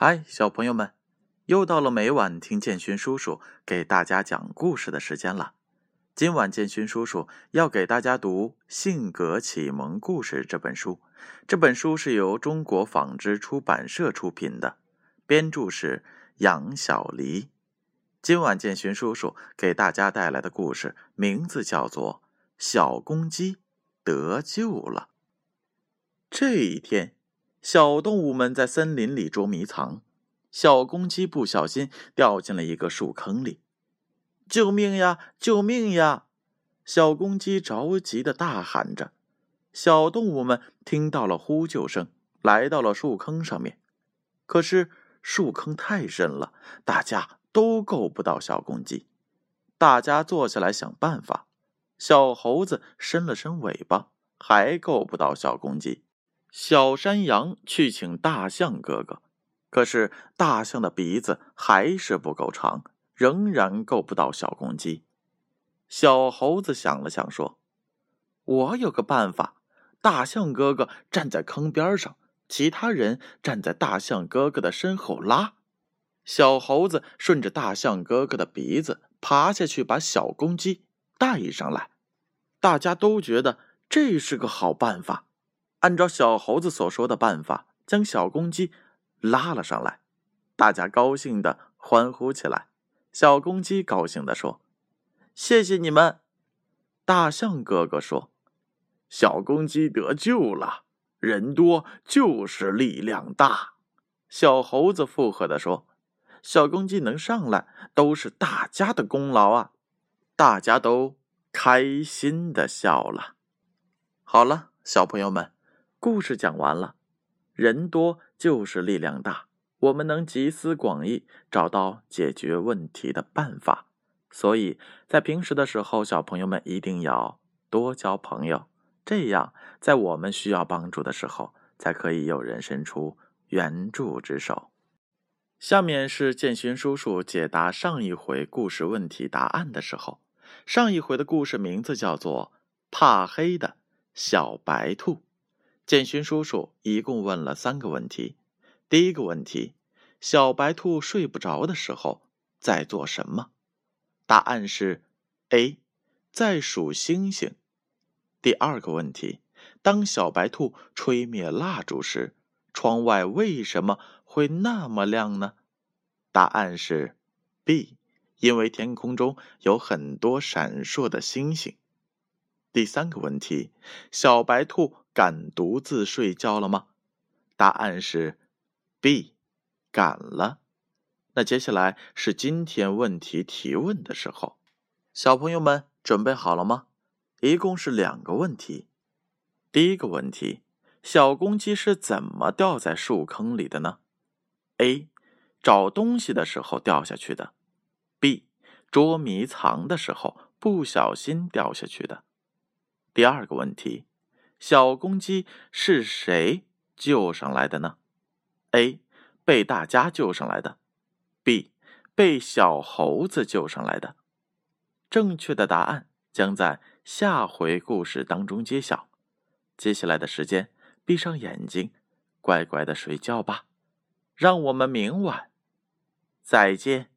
嗨，小朋友们，又到了每晚听建勋叔叔给大家讲故事的时间了。今晚建勋叔叔要给大家读《性格启蒙故事》这本书。这本书是由中国纺织出版社出品的，编著是杨小黎。今晚建勋叔叔给大家带来的故事名字叫做《小公鸡得救了》。这一天。小动物们在森林里捉迷藏，小公鸡不小心掉进了一个树坑里。救命呀！救命呀！小公鸡着急的大喊着。小动物们听到了呼救声，来到了树坑上面。可是树坑太深了，大家都够不到小公鸡。大家坐下来想办法。小猴子伸了伸尾巴，还够不到小公鸡。小山羊去请大象哥哥，可是大象的鼻子还是不够长，仍然够不到小公鸡。小猴子想了想，说：“我有个办法。大象哥哥站在坑边上，其他人站在大象哥哥的身后拉。小猴子顺着大象哥哥的鼻子爬下去，把小公鸡带上来。大家都觉得这是个好办法。”按照小猴子所说的办法，将小公鸡拉了上来，大家高兴的欢呼起来。小公鸡高兴的说：“谢谢你们。”大象哥哥说：“小公鸡得救了，人多就是力量大。”小猴子附和的说：“小公鸡能上来，都是大家的功劳啊！”大家都开心的笑了。好了，小朋友们。故事讲完了，人多就是力量大，我们能集思广益，找到解决问题的办法。所以在平时的时候，小朋友们一定要多交朋友，这样在我们需要帮助的时候，才可以有人伸出援助之手。下面是建勋叔叔解答上一回故事问题答案的时候。上一回的故事名字叫做《怕黑的小白兔》。建勋叔叔一共问了三个问题。第一个问题：小白兔睡不着的时候在做什么？答案是 A，在数星星。第二个问题：当小白兔吹灭蜡烛时，窗外为什么会那么亮呢？答案是 B，因为天空中有很多闪烁的星星。第三个问题：小白兔敢独自睡觉了吗？答案是 B，敢了。那接下来是今天问题提问的时候，小朋友们准备好了吗？一共是两个问题。第一个问题：小公鸡是怎么掉在树坑里的呢？A，找东西的时候掉下去的。B，捉迷藏的时候不小心掉下去的。第二个问题，小公鸡是谁救上来的呢？A. 被大家救上来的，B. 被小猴子救上来的。正确的答案将在下回故事当中揭晓。接下来的时间，闭上眼睛，乖乖的睡觉吧。让我们明晚再见。